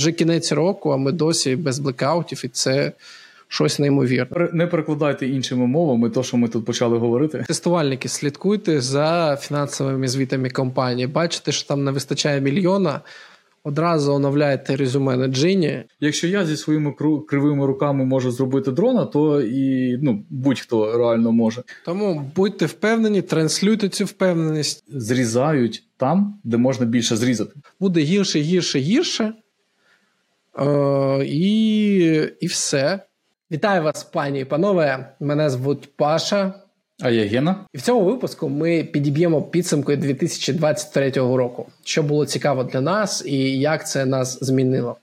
вже кінець року, а ми досі без блекаутів, і це щось неймовірне. Не перекладайте іншими мовами, то що ми тут почали говорити. Тестувальники, слідкуйте за фінансовими звітами компанії. Бачите, що там не вистачає мільйона. Одразу оновляєте резюме на джині. Якщо я зі своїми кривими руками можу зробити дрона, то і ну будь-хто реально може. Тому будьте впевнені, транслюйте цю впевненість. Зрізають там, де можна більше зрізати. Буде гірше, гірше, гірше. Е, І і все. Вітаю вас, пані і панове. Мене звуть Паша. А я Гена. І в цьому випуску ми підіб'ємо підсумки 2023 року, що було цікаво для нас і як це нас змінило.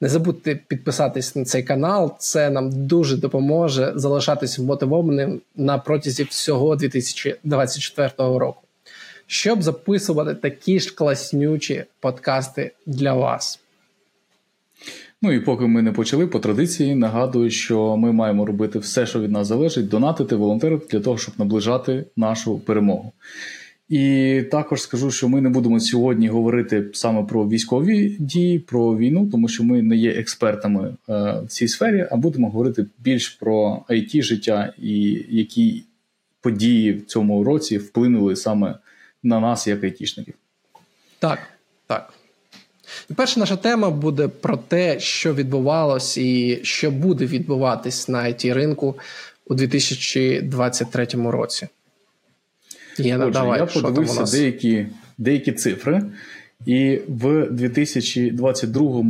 Не забудьте підписатись на цей канал, це нам дуже допоможе залишатись мотивованим на протязі всього 2024 року, щоб записувати такі ж класнючі подкасти для вас. Ну і поки ми не почали, по традиції нагадую, що ми маємо робити все, що від нас залежить, донатити, волонтерити для того, щоб наближати нашу перемогу. І також скажу, що ми не будемо сьогодні говорити саме про військові дії, про війну, тому що ми не є експертами е, в цій сфері, а будемо говорити більш про it життя і які події в цьому році вплинули саме на нас, як айтішників. Так, так. І перша наша тема буде про те, що відбувалось і що буде відбуватись на it ринку у 2023 році. Я, Отже, давай, я подивився деякі, деякі цифри. І в 2022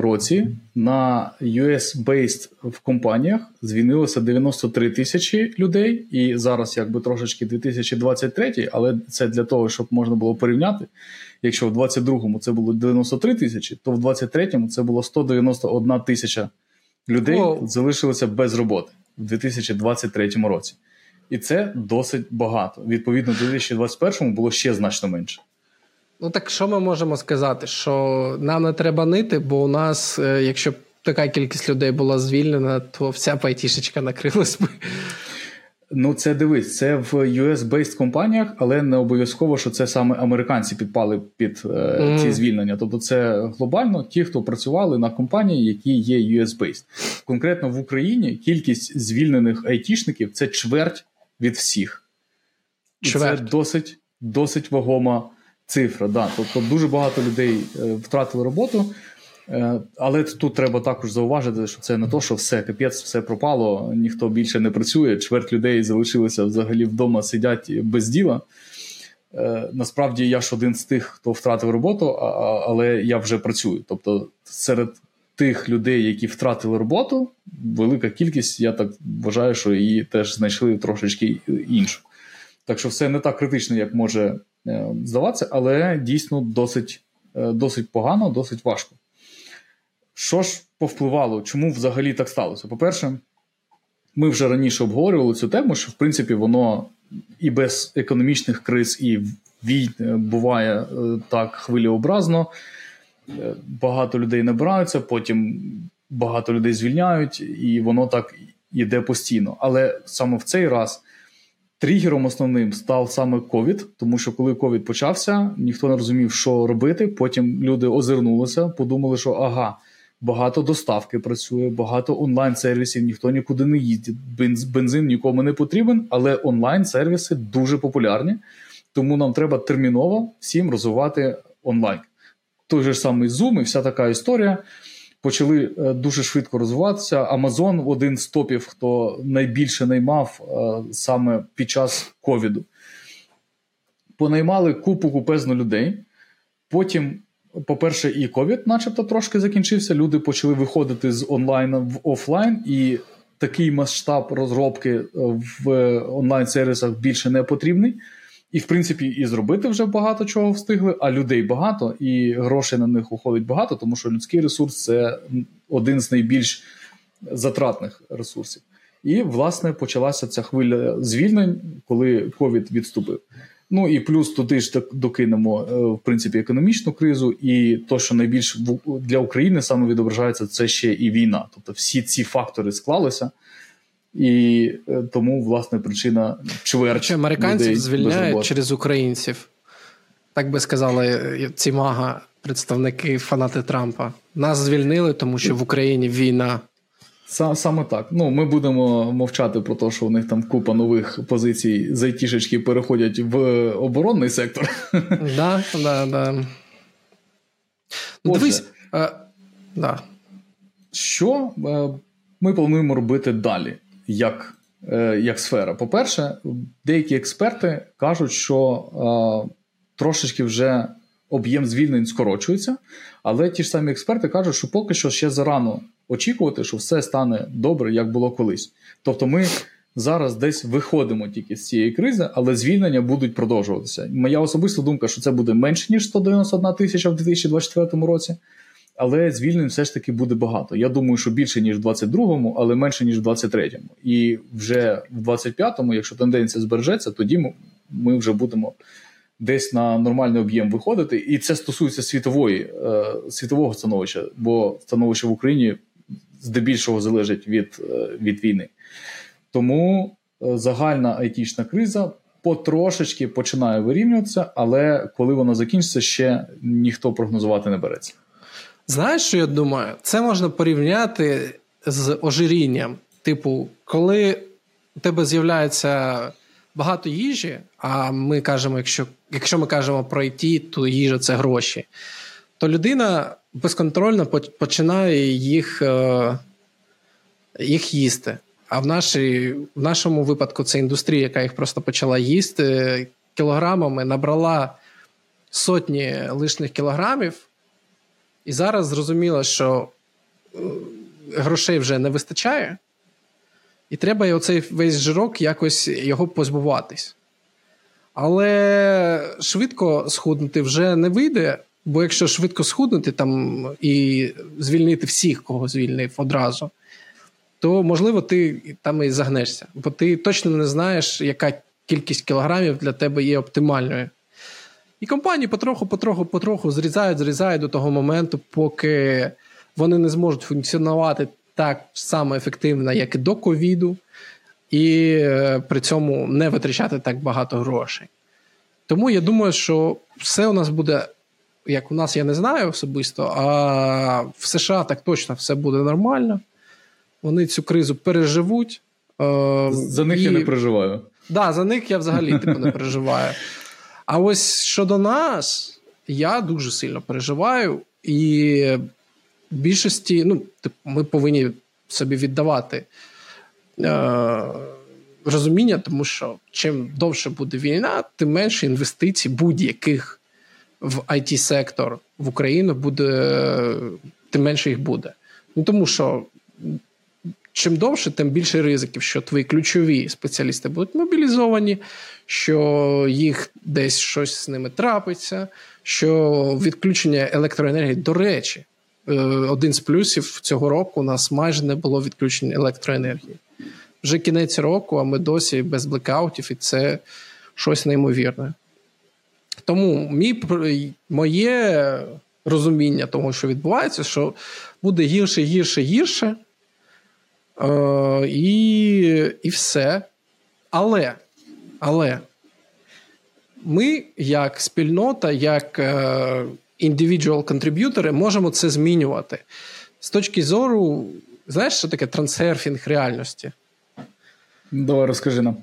році на US-based в компаніях звільнилося 93 тисячі людей, і зараз якби трошечки 2023, але це для того, щоб можна було порівняти. Якщо в 22-му це було 93 тисячі, то в 23-му це булало 191 тисяча людей wow. залишилося без роботи в 2023 році. І це досить багато. Відповідно, в 2021 було ще значно менше. Ну так що ми можемо сказати? Що нам не треба нити, бо у нас, е, якщо б така кількість людей була звільнена, то вся пайтішечка накрилась би. Ну, це дивись, це в US-based компаніях, але не обов'язково, що це саме американці підпали під е, mm. ці звільнення. Тобто, це глобально ті, хто працювали на компанії, які є US-based. Конкретно в Україні кількість звільнених айтішників це чверть від всіх. І чверть. це досить, досить вагома цифра. Да. Тобто дуже багато людей е, втратили роботу. Е, але тут треба також зауважити, що це не то, що все капець, все пропало, ніхто більше не працює. Чверть людей залишилися взагалі вдома, сидять без діла. Е, насправді я ж один з тих, хто втратив роботу, але я вже працюю. Тобто, серед тих людей, які втратили роботу, велика кількість, я так вважаю, що її теж знайшли трошечки іншу. Так що все не так критично, як може здаватися, але дійсно досить, е, досить погано, досить важко. Що ж повпливало, чому взагалі так сталося? По-перше, ми вже раніше обговорювали цю тему, що в принципі воно і без економічних криз, і війн е, буває так хвилеобразно. Багато людей набираються, потім багато людей звільняють, і воно так іде постійно. Але саме в цей раз Тригером основним став саме ковід, тому що коли ковід почався, ніхто не розумів, що робити. Потім люди озирнулися, подумали, що ага, багато доставки працює, багато онлайн-сервісів, ніхто нікуди не їздить. Бензин нікому не потрібен, але онлайн-сервіси дуже популярні, тому нам треба терміново всім розвивати онлайн. Той же самий Zoom і вся така історія почали е, дуже швидко розвиватися. Амазон один з топів, хто найбільше наймав е, саме під час ковіду. Понаймали купу купезну людей. Потім, по-перше, і ковід, начебто, трошки закінчився. Люди почали виходити з онлайн в офлайн, і такий масштаб розробки е, в онлайн-сервісах більше не потрібний. І, в принципі, і зробити вже багато чого встигли, а людей багато, і грошей на них уходить багато, тому що людський ресурс це один з найбільш затратних ресурсів. І, власне, почалася ця хвиля звільнень, коли ковід відступив. Ну і плюс туди ж докинемо е, в принципі економічну кризу, і то, що найбільш для України саме відображається, це ще і війна. Тобто всі ці фактори склалися. І е, тому, власне, причина чверть Чи американців людей звільняють через українців. Так би сказали ці мага, представники фанати Трампа. Нас звільнили, тому що в Україні війна. Саме так. Ну, Ми будемо мовчати про те, що у них там купа нових позицій з айтішечки переходять в оборонний сектор. Да, да, да. Ну, Дивись, е, да. що е, ми плануємо робити далі, як е, як сфера? По-перше, деякі експерти кажуть, що е, трошечки вже об'єм звільнень скорочується, але ті ж самі експерти кажуть, що поки що ще зарано очікувати, що все стане добре, як було колись. Тобто, ми зараз десь виходимо тільки з цієї кризи, але звільнення будуть продовжуватися. Моя особиста думка, що це буде менше ніж 191 тисяча в 2024 році. Але звільнень все ж таки буде багато. Я думаю, що більше ніж в 22-му, але менше ніж в 23-му. І вже в 25-му, якщо тенденція збережеться, тоді ми, вже будемо десь на нормальний об'єм виходити. І це стосується світової, е, світового становища, бо становище в Україні здебільшого залежить від, е, від війни. Тому е, загальна айтішна криза потрошечки починає вирівнюватися, але коли вона закінчиться, ще ніхто прогнозувати не береться. Знаєш, що я думаю? Це можна порівняти з ожирінням. Типу, коли у тебе з'являється багато їжі, а ми кажемо, якщо якщо ми кажемо про IT, то їжа це гроші, то людина безконтрольно починає їх е, їх їсти. А в нашій, в нашому випадку це індустрія, яка їх просто почала їсти кілограмами, набрала сотні лишних кілограмів, і зараз зрозуміло, що е, грошей вже не вистачає, і треба оцей весь жирок якось його позбуватись. Але швидко схуднути вже не вийде, бо якщо швидко схуднути там і звільнити всіх, кого звільнив одразу, то можливо ти там і загнешся, бо ти точно не знаєш, яка кількість кілограмів для тебе є оптимальною. І компанії потроху, потроху, потроху зрізають, зрізають до того моменту, поки вони не зможуть функціонувати так само ефективно, як і до ковіду, і е, при цьому не витрачати так багато грошей. Тому я думаю, що все у нас буде, як у нас, я не знаю особисто, а в США так точно все буде нормально. Вони цю кризу переживуть. Е, за них і... я не переживаю. Так, да, за них я взагалі типу, не переживаю. А ось щодо нас, я дуже сильно переживаю, і в більшості, ну, ми повинні собі віддавати е, розуміння, тому що чим довше буде війна, тим менше інвестицій будь-яких в it сектор в Україну буде, тим менше їх буде. Ну тому що чим довше, тим більше ризиків, що твої ключові спеціалісти будуть мобілізовані, що їх десь щось з ними трапиться, що відключення електроенергії, до речі, е, один з плюсів цього року у нас майже не було відключення електроенергії. Вже кінець року, а ми досі без блекаутів, і це щось неймовірне. Тому мій, моє розуміння того, що відбувається, що буде гірше, гірше, гірше. Е, І і все. Але але ми, як спільнота, як е, individual contributor и, можемо це змінювати. З точки зору, знаєш, що таке трансерфінг реальності? Давай розкажи нам.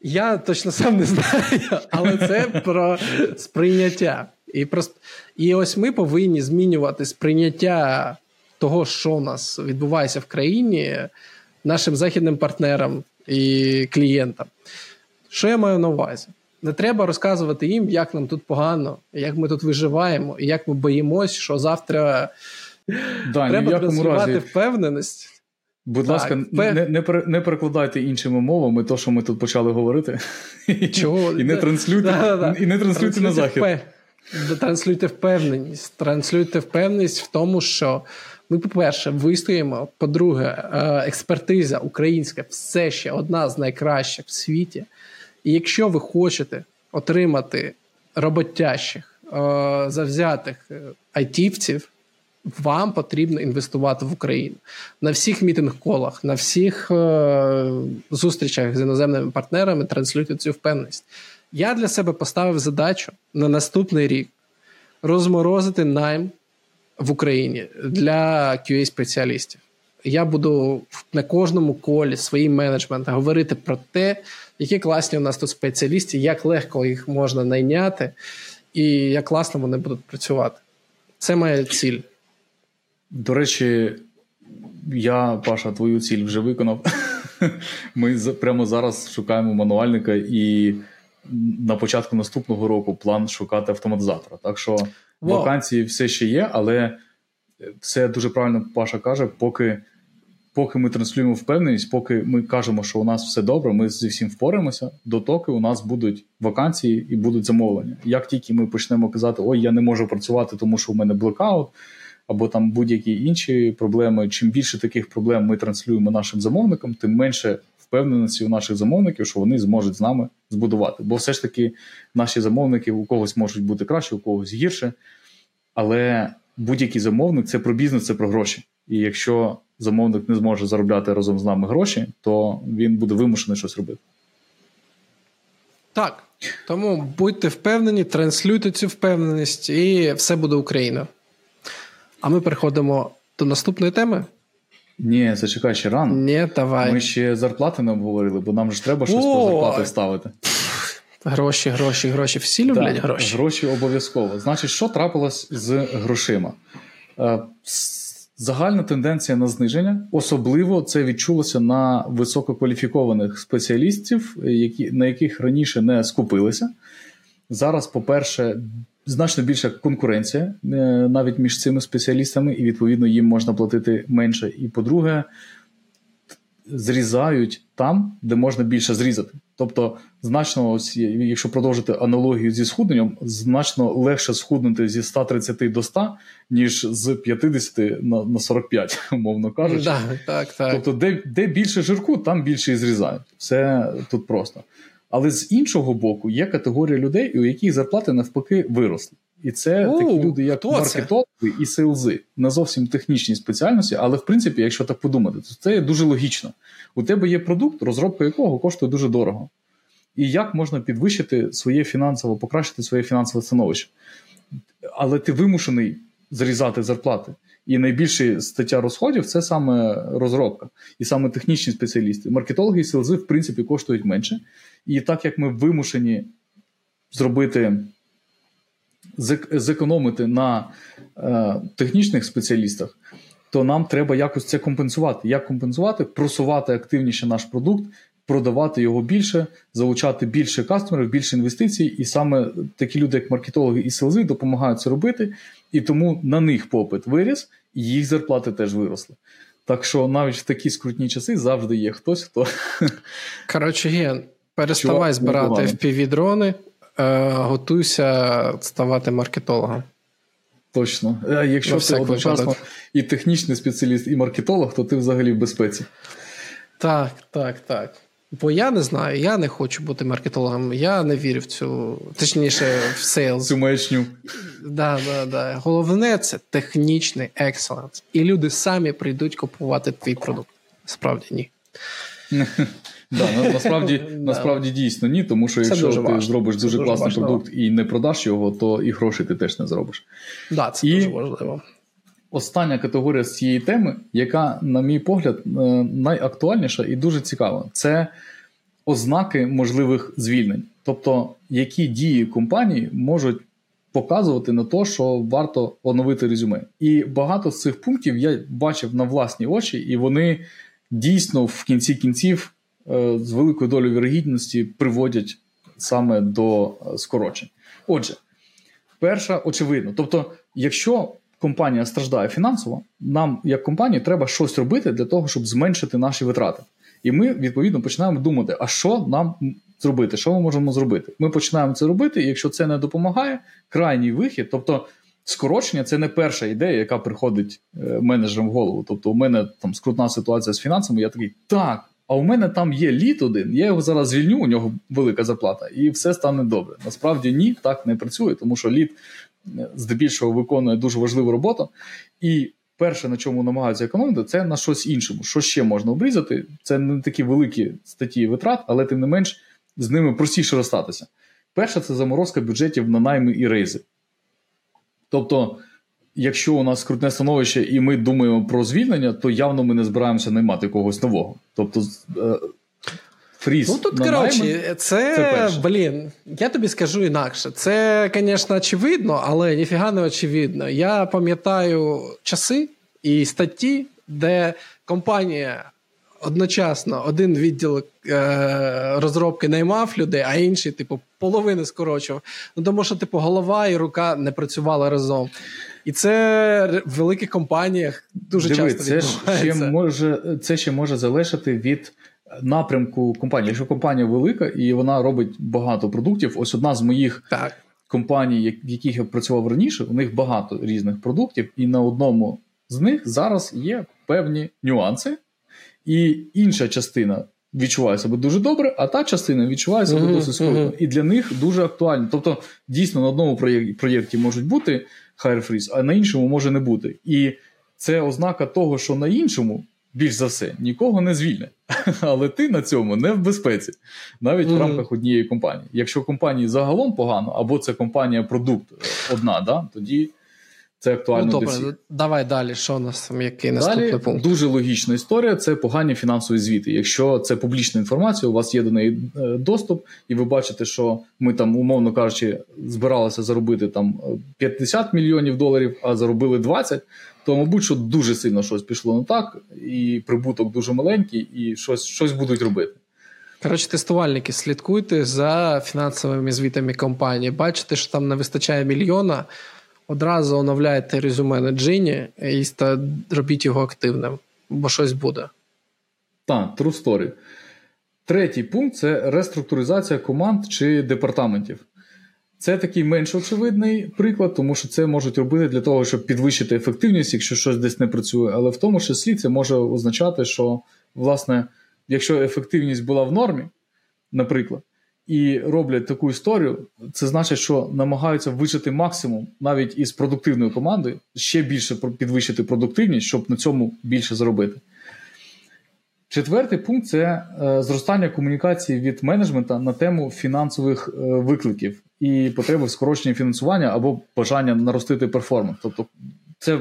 Я точно сам не знаю, але це про сприйняття. І просто, і ось ми повинні змінювати сприйняття того, що у нас відбувається в країні, нашим західним партнерам і клієнтам. Що я маю на увазі? Не треба розказувати їм, як нам тут погано, як ми тут виживаємо, і як ми боїмось, що завтра да, треба разі. впевненість. Будь так, ласка, пе... не не, не перекладайте іншими мовами, то, що ми тут почали говорити. Чого? І не транслюйте да, да, і не транслюйте на захід. Впев... Транслюйте впевненість. Транслюйте впевненість в тому, що ми, по-перше, вистоїмо. По-друге, е, експертиза українська все ще одна з найкращих в світі. І якщо ви хочете отримати роботящих, е, завзятих е, айтівців, вам потрібно інвестувати в Україну на всіх мітинг-колах, на всіх зустрічах з іноземними партнерами транслюйте цю впевненість. Я для себе поставив задачу на наступний рік розморозити найм в Україні для qa спеціалістів Я буду на кожному колі свої менеджмент говорити про те, які класні у нас тут спеціалісти, як легко їх можна найняти, і як класно вони будуть працювати. Це моя ціль. До речі, я, Паша, твою ціль вже виконав. Ми прямо зараз шукаємо мануальника і на початку наступного року план шукати автоматизатора. Так що вакансії все ще є, але все дуже правильно Паша каже, поки поки ми транслюємо впевненість, поки ми кажемо, що у нас все добре, ми зі всім впораємося, дотоки у нас будуть вакансії і будуть замовлення. Як тільки ми почнемо казати, ой, я не можу працювати, тому що у мене блекаут, або там будь-які інші проблеми. Чим більше таких проблем ми транслюємо нашим замовникам, тим менше впевненості у наших замовників, що вони зможуть з нами збудувати. Бо все ж таки наші замовники у когось можуть бути краще, у когось гірше. Але будь-який замовник це про бізнес, це про гроші. І якщо замовник не зможе заробляти разом з нами гроші, то він буде вимушений щось робити. Так. Тому будьте впевнені, транслюйте цю впевненість, і все буде Україна. А ми переходимо до наступної теми. Ні, зачекай ще рано. Ні, давай. Ми ще зарплати не обговорили, бо нам ж треба щось О! по зарплати ставити. Гроші, гроші, гроші. Всі люблять так, гроші. Гроші обов'язково. Значить, що трапилось з грошима? Е, загальна тенденція на зниження. Особливо це відчулося на висококваліфікованих спеціалістів, які, на яких раніше не скупилися. Зараз, по-перше, значно більша конкуренція е, навіть між цими спеціалістами, і відповідно їм можна платити менше. І по-друге, зрізають там, де можна більше зрізати. Тобто, значно, ось, якщо продовжити аналогію зі схудненням, значно легше схуднути зі 130 до 100, ніж з 50 на на 45, умовно кажучи. Да, так, так. Тобто, де де більше жирку, там більше і зрізають. Все тут просто. Але з іншого боку, є категорія людей, у яких зарплати навпаки виросли. І це О, такі люди, як маркетологи і селзи, не зовсім технічні спеціальності, але в принципі, якщо так подумати, то це дуже логічно. У тебе є продукт, розробка якого коштує дуже дорого. І як можна підвищити своє фінансово, покращити своє фінансове становище? Але ти вимушений зрізати зарплати. І найбільша стаття розходів це саме розробка, і саме технічні спеціалісти. Маркетологи і селзи, в принципі, коштують менше. І так як ми вимушені зробити, зекономити на е, технічних спеціалістах, то нам треба якось це компенсувати. Як компенсувати? Просувати активніше наш продукт, продавати його більше, залучати більше кастомерів, більше інвестицій. І саме такі люди, як маркетологи і селзи, допомагають це робити, і тому на них попит виріс, і їх зарплати теж виросли. Так що навіть в такі скрутні часи завжди є хтось, хто. Коротше, Ген, переставай збирати FPV-дрони, е, готуйся ставати маркетологом. Точно. Е, якщо ти одночасно і технічний спеціаліст, і маркетолог, то ти взагалі в безпеці. Так, так, так. Бо я не знаю, я не хочу бути маркетологом, я не вірю в цю, точніше, в сейлз. Цю маячню. Да, да, да. Головне це технічний екселенс. І люди самі прийдуть купувати твій продукт. Справді ні. Да, Насправді насправді дійсно ні, тому що якщо ти важливо. зробиш дуже, дуже класний важливо. продукт і не продаш його, то і грошей ти теж не зробиш. Да, це і дуже важливо. Остання категорія з цієї теми, яка, на мій погляд, е, найактуальніша і дуже цікава, це ознаки можливих звільнень. Тобто, які дії компанії можуть показувати на те, що варто оновити резюме. І багато з цих пунктів я бачив на власні очі, і вони дійсно в кінці кінців е, з великою долею вірогідності приводять саме до е, скорочень. Отже, перша очевидно, тобто, якщо компанія страждає фінансово, нам, як компанії, треба щось робити для того, щоб зменшити наші витрати. І ми відповідно починаємо думати, а що нам зробити, що ми можемо зробити. Ми починаємо це робити, і якщо це не допомагає, крайній вихід, тобто скорочення це не перша ідея, яка приходить е, менеджерам в голову. Тобто, у мене там скрутна ситуація з фінансами, я такий, так, а у мене там є літ один, я його зараз звільню, у нього велика зарплата, і все стане добре. Насправді ні, так не працює, тому що літ е, здебільшого виконує дуже важливу роботу. І перше, на чому намагаються економити, це на щось іншому. Що ще можна обрізати? Це не такі великі статті витрат, але тим не менш з ними простіше розстатися. Перше, це заморозка бюджетів на найми і рейзи. Тобто якщо у нас крутне становище і ми думаємо про звільнення, то явно ми не збираємося наймати когось нового. Тобто, е, фріз Ну тут коротше, це, це блін, я тобі скажу інакше. Це, звісно, очевидно, але ніфіга не очевидно. Я пам'ятаю часи і статті, де компанія одночасно один відділ е, розробки наймав людей, а інший, типу, половини скорочував. Ну тому що, типу, голова і рука не працювали разом. І це в великих компаніях дуже Диви, часто це ще може це ще може залежати від напрямку компанії. Якщо компанія велика і вона робить багато продуктів, ось одна з моїх Так. компаній, в яких я працював раніше, у них багато різних продуктів, і на одному з них зараз є певні нюанси, і інша частина. Відчуває себе дуже добре, а та частина відчуває себе Мгм, досить скрутно. мгм. І для них дуже актуально. Тобто, дійсно, на одному проєкті, можуть бути freeze, а на іншому може не бути. І це ознака того, що на іншому, більш за все, нікого не звільне. Але ти на цьому не в безпеці, навіть Мгм. в рамках однієї компанії. Якщо компанії загалом погано, або це компанія продукт е, одна, да, тоді це актуально Ну, для всіх. давай далі. Що у нас там, який наступний пункт? дуже логічна історія це погані фінансові звіти. Якщо це публічна інформація, у вас є до неї е, доступ, і ви бачите, що ми там, умовно кажучи, збиралися заробити там е, 50 мільйонів доларів, а заробили 20, то, мабуть, що дуже сильно щось пішло не так, і прибуток дуже маленький, і щось, щось будуть робити. Коротше, тестувальники, слідкуйте за фінансовими звітами компанії. Бачите, що там не вистачає мільйона. Одразу оновляєте резюме на джині і робіть його активним, бо щось буде. Так, true story. Третій пункт це реструктуризація команд чи департаментів. Це такий менш очевидний приклад, тому що це можуть робити для того, щоб підвищити ефективність, якщо щось десь не працює. Але в тому числі це може означати, що, власне, якщо ефективність була в нормі, наприклад, і роблять таку історію, це значить, що намагаються вичити максимум навіть із продуктивною командою, ще більше підвищити продуктивність, щоб на цьому більше заробити. Четвертий пункт це е, зростання комунікації від менеджмента на тему фінансових е, викликів і потреби в скороченні фінансування або бажання наростити перформанс. Тобто, це,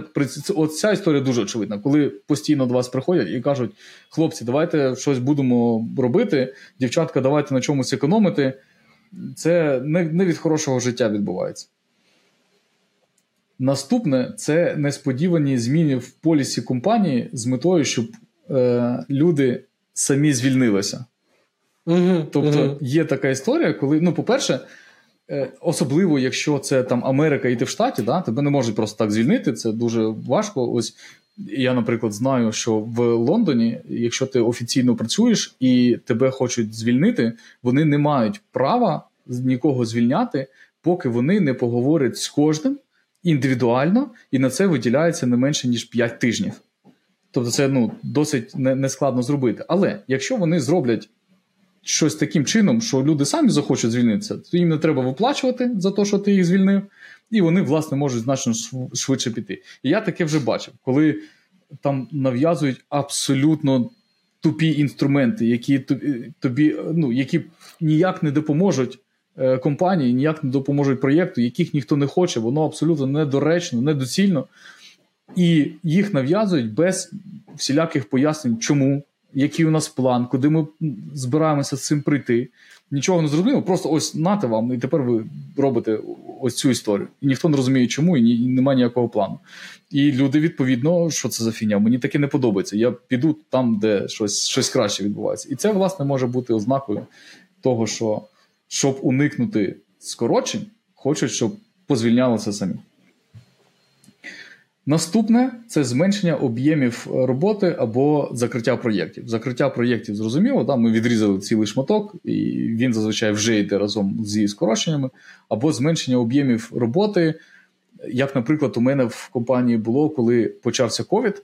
от ця історія дуже очевидна, коли постійно до вас приходять і кажуть: хлопці, давайте щось будемо робити, дівчатка, давайте на чомусь економити. Це не, не від хорошого життя відбувається. Наступне це несподівані зміни в полісі компанії з метою, щоб е, люди самі звільнилися. Угу, Тобто угу. є така історія, коли, ну, по-перше, особливо, якщо це там Америка і ти в штаті, да, тебе не можуть просто так звільнити, це дуже важко. Ось я, наприклад, знаю, що в Лондоні, якщо ти офіційно працюєш і тебе хочуть звільнити, вони не мають права нікого звільняти, поки вони не поговорять з кожним індивідуально, і на це виділяється не менше ніж 5 тижнів. Тобто, це ну, досить нескладно зробити. Але якщо вони зроблять щось таким чином, що люди самі захочуть звільнитися, то їм не треба виплачувати за те, що ти їх звільнив, і вони, власне, можуть значно швидше піти. І я таке вже бачив, коли там нав'язують абсолютно тупі інструменти, які тобі ну, які ніяк не допоможуть е, компанії, ніяк не допоможуть проєкту, яких ніхто не хоче, воно абсолютно недоречно, недоцільно. І їх нав'язують без всіляких пояснень, чому, який у нас план, куди ми збираємося з цим прийти. Нічого не зрозуміло, просто ось нате вам, і тепер ви робите ось цю історію. І ніхто не розуміє, чому, і, ні, і немає ніякого плану. І люди, відповідно, що це за фігня? Мені таке не подобається. Я піду там, де щось щось краще відбувається. І це, власне, може бути ознакою того, що щоб уникнути скорочень, хочуть, щоб позвільнялися самі. Наступне це зменшення об'ємів роботи або закриття проєктів. Закриття проєктів зрозуміло, да, ми відрізали цілий шматок, і він зазвичай вже йде разом зі скороченнями, або зменшення об'ємів роботи. Як, наприклад, у мене в компанії було, коли почався ковід,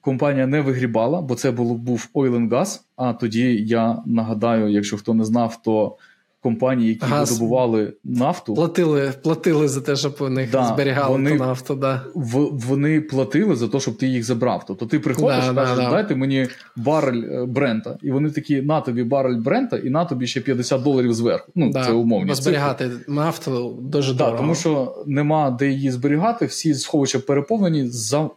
компанія не вигрібала, бо це було, був oil and gas, А тоді я нагадаю, якщо хто не знав, то компанії, які Газ. видобували нафту, платили платили за те, щоб у них да, зберігали вони, ту нафту. Да. В, Вони платили за те, щоб ти їх забрав. Тобто ти приходиш да, і кажеш, да, дайте мені барель е, Брента. І вони такі: на тобі барель Брента, і на тобі ще 50 доларів зверху. Ну, це умовні. Зберігати нафту дуже дорого. тому що нема де її зберігати, всі сховища переповнені за.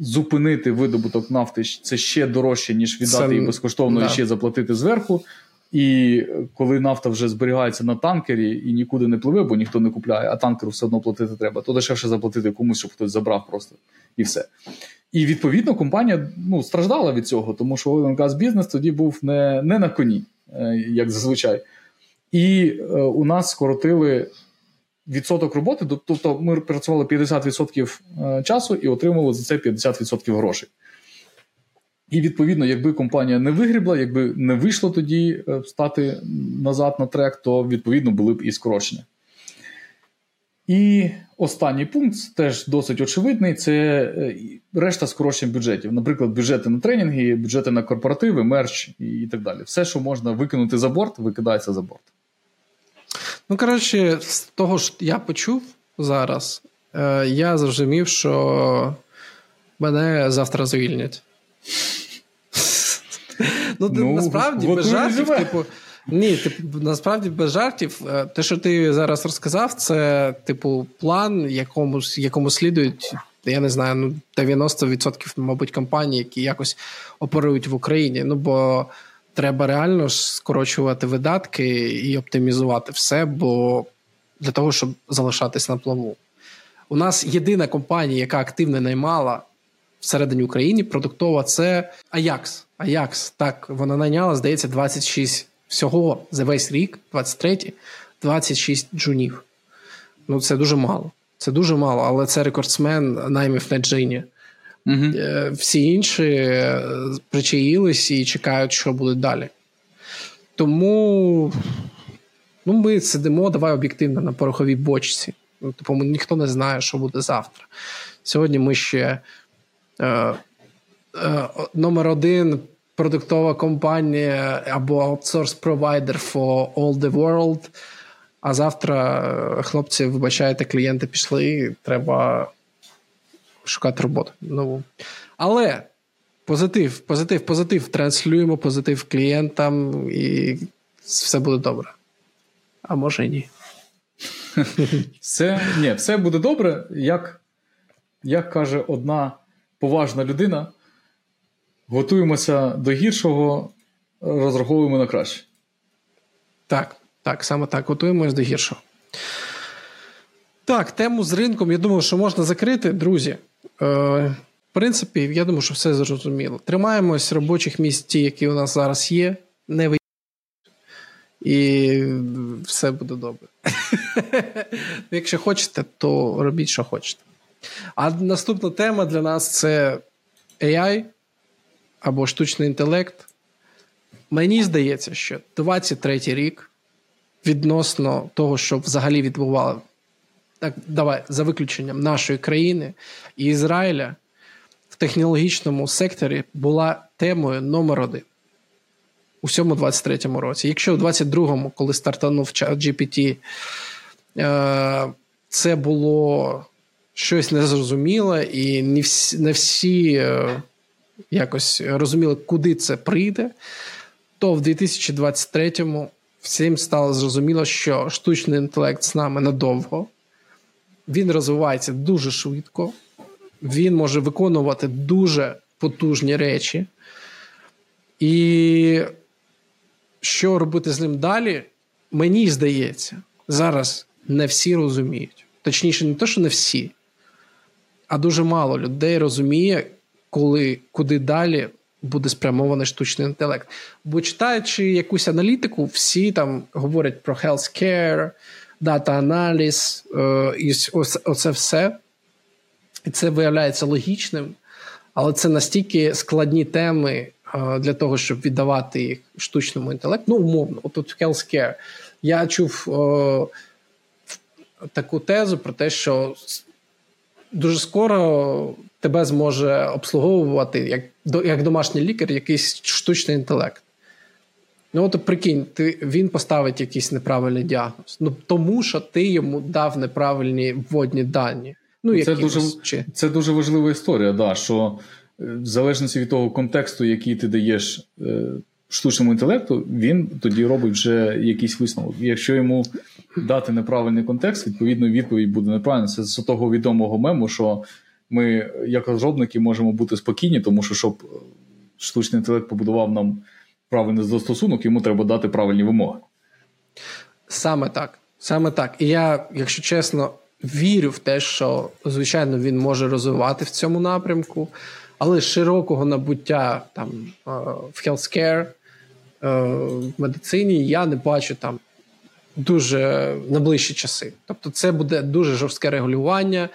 Зупинити видобуток нафти це ще дорожче, ніж віддати її безкоштовно і ще заплатити зверху. І коли нафта вже зберігається на танкері і нікуди не пливе, бо ніхто не купляє, а танкеру все одно платити треба, то дешевше заплатити комусь, щоб хтось забрав просто і все. І відповідно компанія ну, страждала від цього, тому що газ бізнес тоді був не не на коні, е, як зазвичай. І е, у нас скоротили відсоток роботи, тобто ми працювали 50% е, часу і отримували за це 50% грошей. І відповідно, якби компанія не вигрібла, якби не вийшло тоді е, стати назад на трек, то відповідно були б і скорочення. І останній пункт теж досить очевидний: це е, решта скорочень бюджетів. Наприклад, бюджети на тренінги, бюджети на корпоративи, мерч і так далі. Все, що можна викинути за борт, викидається за борт. Ну, коротше, з того ж я почув зараз, е, я зрозумів, що мене завтра звільнять. Ну, ну насправді без жартів, типу. Ні, типу, насправді без жартів. Те, що ти зараз розказав, це, типу, план, якому якому слідують, я не знаю, ну 90%, мабуть, компаній, які якось оперують в Україні. Ну бо треба реально ж скорочувати видатки і оптимізувати все, бо для того, щоб залишатись на плаву. У нас єдина компанія, яка активно наймала всередині України продуктова це Аякс. Аякс. Так, вона найняла, здається, 26 всього за весь рік, 23 26 джунів. Ну, це дуже мало. Це дуже мало, але це рекордсмен наймів на джині. Угу. Всі інші е, причаїлись і чекають, що буде далі. Тому ну, ми сидимо, давай об'єктивно на пороховій бочці. Типу, ніхто не знає, що буде завтра. Сьогодні ми ще е, номер один продуктова компанія або аутсорс-провайдер for all the world. А завтра, е, хлопці, вибачайте, клієнти пішли, треба шукати роботу нову. Але позитив, позитив, позитив. Транслюємо позитив клієнтам, і все буде добре. А може і ні. Все ні, все буде добре, як, як каже одна поважна людина. Готуємося до гіршого, розраховуємо на краще. Так, так, саме так. Готуємося до гіршого. Так, тему з ринком, я думаю, що можна закрити, друзі. Е, В принципі, я думаю, що все зрозуміло. Тримаємось робочих місць, ті, які у нас зараз є, не ви. І все буде добре. Якщо хочете, то робіть, що хочете. А наступна тема для нас це AI або штучний інтелект. Мені здається, що 23-й рік відносно того, що взагалі відбувало, так, давай, за виключенням нашої країни і Ізраїля в технологічному секторі була темою номер один. У всьому 23-му році. Якщо в 22-му, коли стартанув GPT, е, це було щось незрозуміле, і не всі, не всі е, якось розуміли, куди це прийде, то в 2023-му всім стало зрозуміло, що штучний інтелект з нами надовго, він розвивається дуже швидко, він може виконувати дуже потужні речі. І що робити з ним далі, мені здається, зараз не всі розуміють. Точніше, не те, що не всі, а дуже мало людей розуміє, коли куди далі буде спрямований штучний інтелект. Бо читаючи якусь аналітику, всі там говорять про healthcare, дата аналіз, е, і оце все. І це виявляється логічним, але це настільки складні теми е, для того, щоб віддавати їх штучному інтелекту. Ну, умовно, от в healthcare. Я чув о, е, таку тезу про те, що дуже скоро тебе зможе обслуговувати як як домашній лікар, якийсь штучний інтелект. Ну, от прикинь, ти, він поставить якийсь неправильний діагноз. Ну тому що ти йому дав неправильні вводні дані. Ну, Це дуже чи... це дуже важлива історія, да, що е, в залежності від того контексту, який ти даєш е, штучному інтелекту, він тоді робить вже якийсь висновок. Якщо йому дати неправильний контекст, відповідно відповідь буде неправильна. Це з того відомого мему, що ми, як розробники, можемо бути спокійні, тому що щоб штучний інтелект побудував нам правильний застосунок, йому треба дати правильні вимоги. Саме так. Саме так. І я, якщо чесно, вірю в те, що, звичайно, він може розвивати в цьому напрямку, але широкого набуття там е, в healthcare, е, в медицині я не бачу там дуже найближчі часи. Тобто, це буде дуже жорстке регулювання,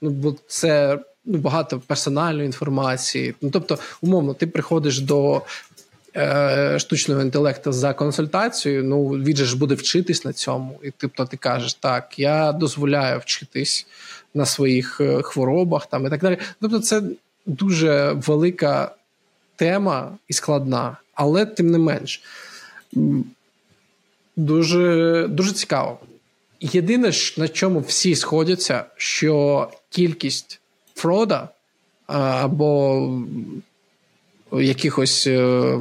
ну бо це ну, багато персональної інформації. Ну, тобто, умовно, ти приходиш до е, штучного інтелекту за консультацією, ну він же ж буде вчитись на цьому. І тобто ти кажеш, так, я дозволяю вчитись на своїх е, хворобах там і так далі. Тобто, це дуже велика тема і складна, але тим не менш. Дуже дуже цікаво. Єдине, на чому всі сходяться, що кількість фрода або якихось е,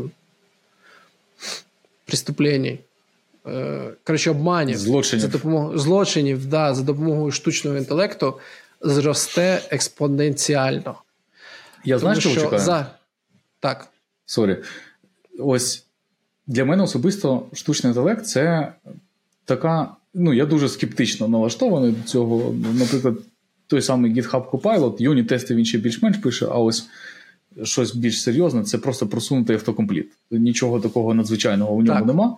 преступлень, е, коротше, обманів злочинів. за допомогою злочинів да, за допомогою штучного інтелекту зросте експоненціально. Я знаю, що чекаю? За... Так. Sorry. Ось для мене особисто штучний інтелект це така. Ну, я дуже скептично налаштований до цього. Наприклад, той самий GitHub Copilot, unit тести він ще більш-менш пише, а ось щось більш серйозне це просто просунутий autocomplete. Нічого такого надзвичайного у ньому так. нема.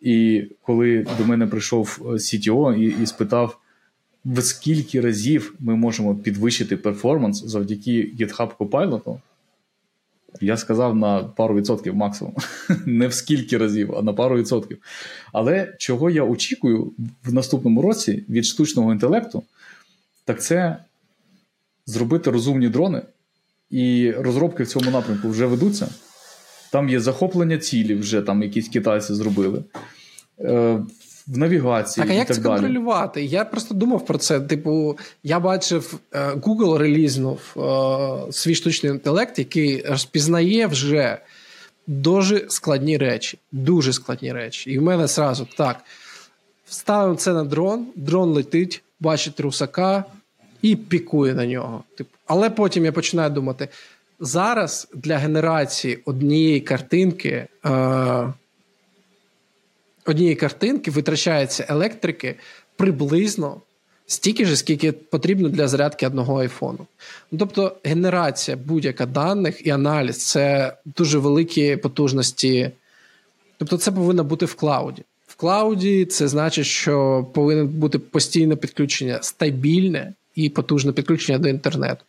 І коли до мене прийшов CTO і, і спитав, в скільки разів ми можемо підвищити перформанс завдяки GitHub Copilot, я сказав на пару відсотків максимум. Не в скільки разів, а на пару відсотків. Але чого я очікую в наступному році від штучного інтелекту, так це зробити розумні дрони, і розробки в цьому напрямку вже ведуться. Там є захоплення цілі, вже там якісь китайці зробили. В навігації. Так, а як так це далі. контролювати? Я просто думав про це. Типу, я бачив, е, Google релізнув е, свій штучний інтелект, який розпізнає вже дуже складні речі. Дуже складні речі. І в мене зразу так. Вставимо це на дрон, дрон летить, бачить русака і пікує на нього. Типу. Але потім я починаю думати: зараз для генерації однієї картинки. Е, однієї картинки витрачається електрики приблизно стільки ж, скільки потрібно для зарядки одного айфону. Ну, Тобто генерація будь-яка даних і аналіз це дуже великі потужності. Тобто, це повинно бути в клауді. В клауді це значить, що повинно бути постійне підключення стабільне і потужне підключення до інтернету.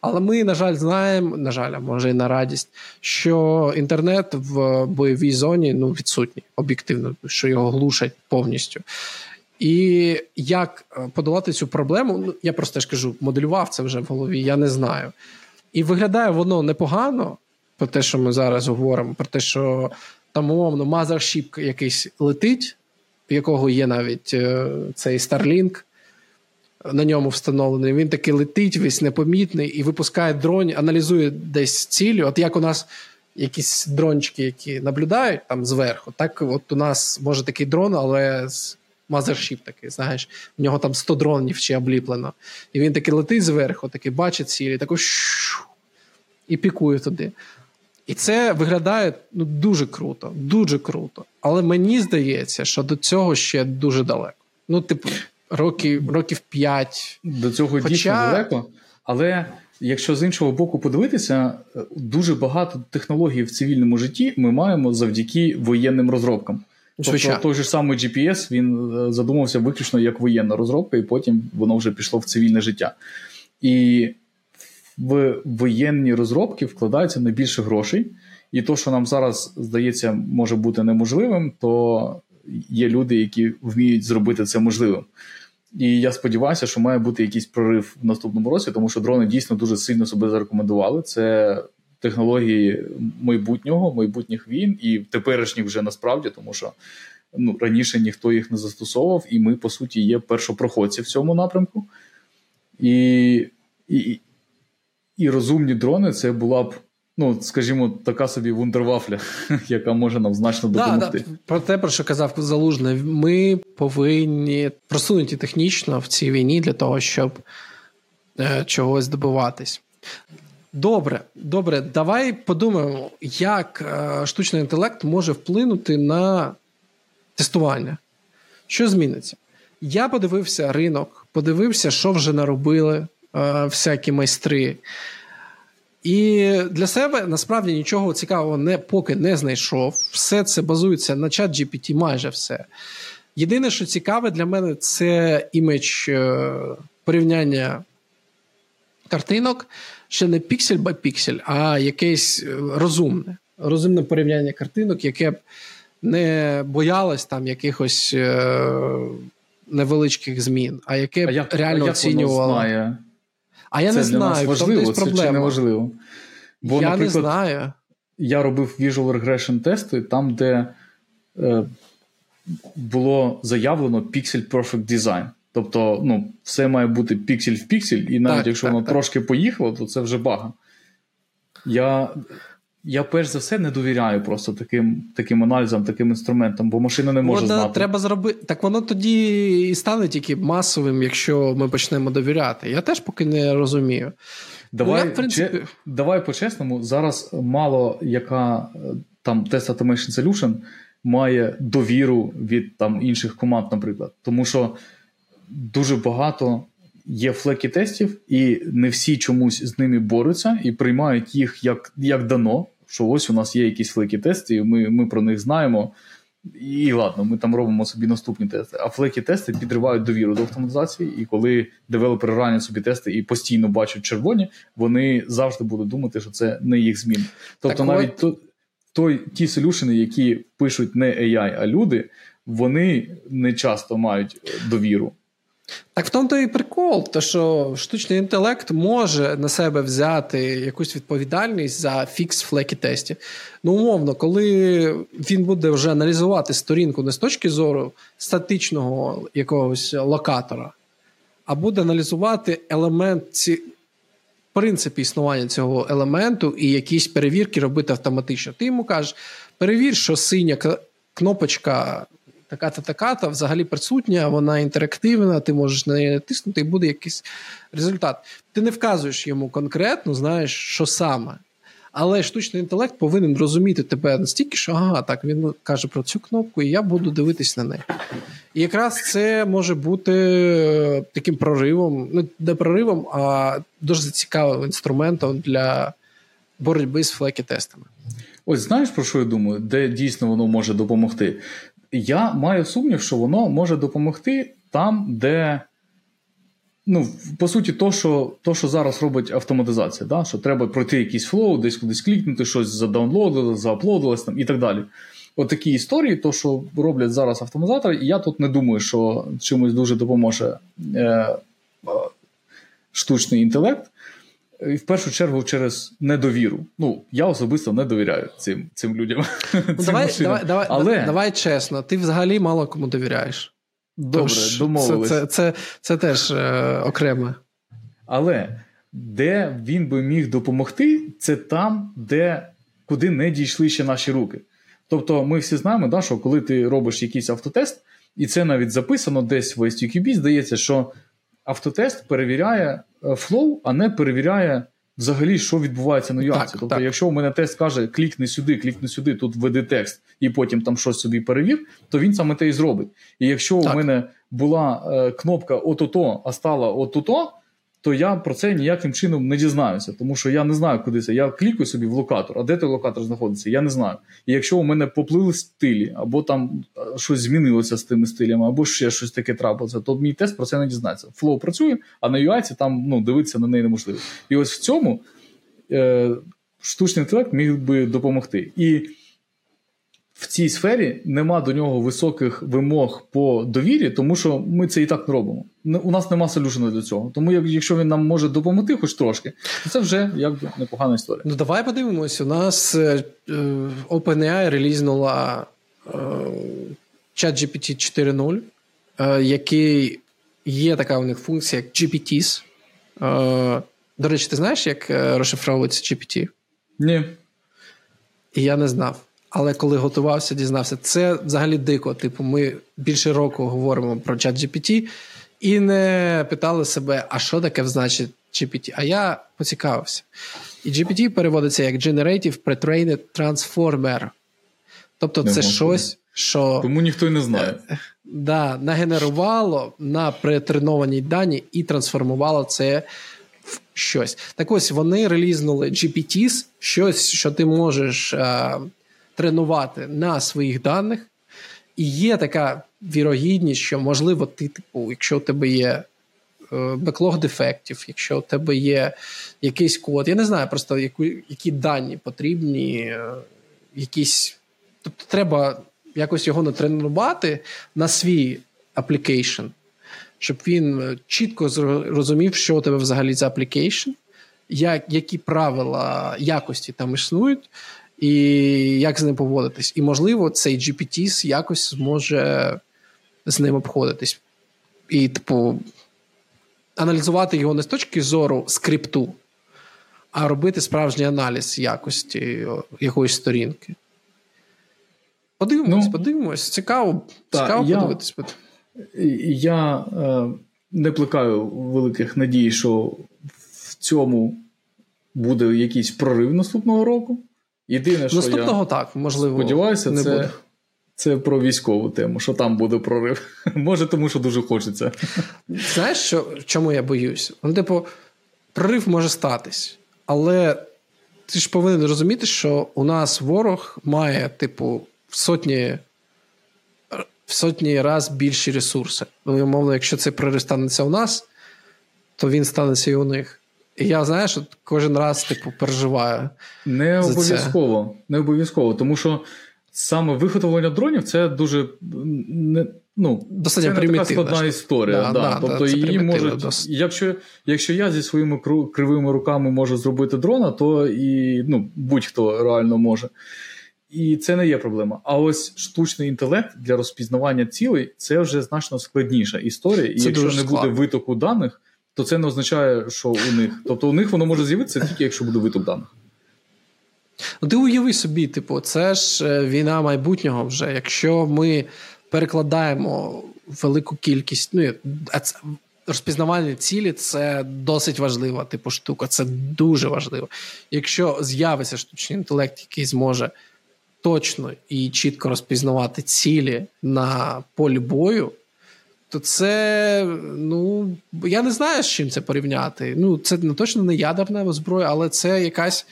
Але ми, на жаль, знаємо, на жаль, а може і на радість, що інтернет в бойовій зоні ну, відсутній, об'єктивно, що його глушать повністю. І як е, подолати цю проблему, ну я просто ж кажу, моделював це вже в голові, я не знаю. І виглядає воно непогано, про те, що ми зараз говоримо, про те, що там, умовно, мазершіп якийсь летить, в якого є навіть е, цей Starlink, на ньому встановлений. Він таки летить, весь непомітний і випускає дрон, аналізує десь цілі. От як у нас якісь дрончики, які наблюдають там зверху, так от у нас може такий дрон, але мазершіп такий, знаєш, в нього там 100 дронів чи обліплено. І він таки летить зверху, таки бачить цілі, тако і пікує туди. І це виглядає ну, дуже круто, дуже круто. Але мені здається, що до цього ще дуже далеко. Ну, типу, років років 5. До цього Хоча... дійсно далеко. Але якщо з іншого боку подивитися, дуже багато технологій в цивільному житті ми маємо завдяки воєнним розробкам. Тобто той же самий GPS він е, задумався виключно як воєнна розробка, і потім воно вже пішло в цивільне життя. І в воєнні розробки вкладаються найбільше грошей. І то, що нам зараз здається, може бути неможливим, то є люди, які вміють зробити це можливим. І я сподіваюся, що має бути якийсь прорив в наступному році, тому що дрони дійсно дуже сильно себе зарекомендували. Це технології майбутнього, майбутніх війн і теперішніх вже насправді, тому що ну, раніше ніхто їх не застосовував, і ми, по суті, є першопроходці в цьому напрямку. І, і, І розумні дрони це була б. Ну, скажімо, така собі вундервафля, яка може нам значно допомогти. Да, да. Про те, про що казав Залужний, ми повинні просунути технічно в цій війні для того, щоб е, чогось добиватись. Добре, добре, давай подумаємо, як е, штучний інтелект може вплинути на тестування. Що зміниться? Я подивився ринок, подивився, що вже наробили е, всякі майстри. І для себе насправді нічого цікавого не, поки не знайшов. Все це базується на чат GPT, майже все. Єдине, що цікаве для мене, це імідж е, порівняння картинок ще не піксель бай піксель, а якесь е, розумне, розумне порівняння картинок, яке б не боялось там якихось е, невеличких змін, а яке б а як, реально а як оцінювало. Воно знає? А я це не знаю, важливо, це чи не важливо. Бо, я не знаю. Я робив Visual Regression тести там, де е, було заявлено Pixel Perfect Design. Тобто, ну, все має бути піксель в піксель, і навіть так, якщо так, воно так. трошки поїхало, то це вже бага. Я я перш за все не довіряю просто таким таким аналізам, таким інструментам, бо машина не може воно знати. Треба зробити. Так воно тоді і стане тільки масовим, якщо ми почнемо довіряти. Я теж поки не розумію. Давай ну, я, принципі... че, давай по-чесному, зараз мало яка там Test Automation Solution має довіру від там інших команд, наприклад. Тому що дуже багато є флекі тестів, і не всі чомусь з ними борються і приймають їх як як дано. Що ось у нас є якісь флекі тести, і ми ми про них знаємо. І ладно, ми там робимо собі наступні тести. А флекі тести підривають довіру до автоматизації, і коли девелопери ранять собі тести і постійно бачать червоні, вони завжди будуть думати, що це не їх змін. Тобто, так навіть то, той, ті солюшени, які пишуть не AI, а люди, вони не часто мають довіру. Так в тому то і прикол, то що штучний інтелект може на себе взяти якусь відповідальність за фікс флекі тестів. Ну, умовно, коли він буде вже аналізувати сторінку не з точки зору статичного якогось локатора, а буде аналізувати елемент ці. Принцип існування цього елементу і якісь перевірки робити автоматично. Ти йому кажеш, перевір, що синя кнопочка така-то взагалі присутня, вона інтерактивна, ти можеш на неї натиснути, і буде якийсь результат. Ти не вказуєш йому конкретно, знаєш, що саме. Але штучний інтелект повинен розуміти тебе настільки, що ага, так він каже про цю кнопку, і я буду дивитись на неї. І якраз це може бути е, таким проривом, ну не проривом, а дуже цікавим інструментом для боротьби з flaky тестами. Ось знаєш про що я думаю, де дійсно воно може допомогти? Я маю сумнів, що воно може допомогти там, де. Ну, по суті, то, що то, що зараз робить автоматизація, да? що треба пройти якийсь flow, десь кудись клікнути, щось задаунлодили, зааплодилось там і так далі. От такі історії, то, що роблять зараз автоматизатори, і я тут не думаю, що чимось дуже допоможе е, штучний інтелект. І в першу чергу через недовіру. Ну, я особисто не довіряю цим цим людям. Ну, цим давай, давай, давай, Але... давай чесно, ти взагалі мало кому довіряєш. Добре, Тож, домовились. Це, це, це, це теж е, окреме. Але де він би міг допомогти, це там, де куди не дійшли ще наші руки. Тобто, ми всі знаємо, да, що коли ти робиш якийсь автотест, і це навіть записано десь в ISTQB, здається, що автотест перевіряє flow, а не перевіряє взагалі, що відбувається на UI ці. Тобто, так. якщо у мене тест каже, клікни сюди, клікни сюди, тут введи текст, і потім там щось собі перевір, то він саме те і зробить. І якщо так. у мене була е, кнопка отут, а стала отут, то я про це ніяким чином не дізнаюся, тому що я не знаю, куди це. Я клікаю собі в локатор, а де той локатор знаходиться, я не знаю. І якщо у мене поплили стилі, або там е, щось змінилося з тими стилями, або ще щось таке трапилося, то мій тест про це не дізнається. Флоу працює, а на UI там ну, дивитися на неї неможливо. І ось в цьому е, штучний інтелект міг би допомогти. І в цій сфері нема до нього високих вимог по довірі, тому що ми це і так не робимо. У нас нема солюшена для цього. Тому якщо він нам може допомогти, хоч трошки, то це вже якби непогана історія. Ну давай подивимось. У нас е, е OpenAI релізнула е, ChatGPT 4.0, е, який є така у них функція, як GPTs. Е, До речі, ти знаєш, як розшифровується GPT? Ні. І я не знав. Але коли готувався, дізнався, це взагалі дико. Типу, ми більше року говоримо про чат GPT і не питали себе, а що таке значить GPT. А я поцікавився. І GPT переводиться як Generative Pre-trained Transformer. Тобто, це щось, що. Тому ніхто й не знає. Е, да, Нагенерувало на претренованій дані і трансформувало це в щось. Так ось вони релізнули GPTs, щось, що ти можеш. Е, тренувати на своїх даних, і є така вірогідність, що, можливо, ти, типу, якщо у тебе є е, backlog дефектів, якщо у тебе є якийсь код, я не знаю просто яку, які дані потрібні, е, якісь. Тобто, треба якось його натренувати на свій application, щоб він е, чітко зрозумів, що у тебе взагалі за application, як, які правила якості там існують, і як з ним поводитись. І, можливо, цей GPT якось зможе з ним обходитись. І, типу, аналізувати його не з точки зору скрипту, а робити справжній аналіз якості якоїсь сторінки. Подивимось, ну, подивимось. Цікаво та, цікаво я, подивитись. Я е, не плекаю великих надій, що в цьому буде якийсь прорив наступного року. Єдине, що Наступного я так, можливо, сподіваюся, не це, буде. це про військову тему, що там буде прорив. Може, тому що дуже хочеться. Знаєш, що, чому я боюсь? Ну, типу, прорив може статись, але ти ж повинен розуміти, що у нас ворог має, типу, в сотні в сотні раз більші ресурси. Ну, умовно, якщо цей прорив станеться у нас, то він станеться і у них. І я знаєш, кожен раз типу переживаю. Не обов'язково, не обов'язково, тому що саме виготовлення дронів це дуже не. Ну, Достатньо це не така складна історія. Да, да. Тобто да, її можуть, якщо якщо я зі своїми кривими руками можу зробити дрона, то і ну, будь-хто реально може. І це не є проблема. А ось штучний інтелект для розпізнавання цілей це вже значно складніша історія. І це якщо не складно. буде витоку даних, то це не означає, що у них. Тобто у них воно може з'явитися тільки якщо буде виток даних. Ну, ти уяви собі, типу, це ж е, війна майбутнього вже. Якщо ми перекладаємо велику кількість, ну розпізнавання цілі це досить важлива типу штука, це дуже важливо. Якщо з'явиться штучний інтелект, який зможе точно і чітко розпізнавати цілі на полі бою, то це, ну, я не знаю, з чим це порівняти. Ну, це не точно не ядерна зброя, але це якась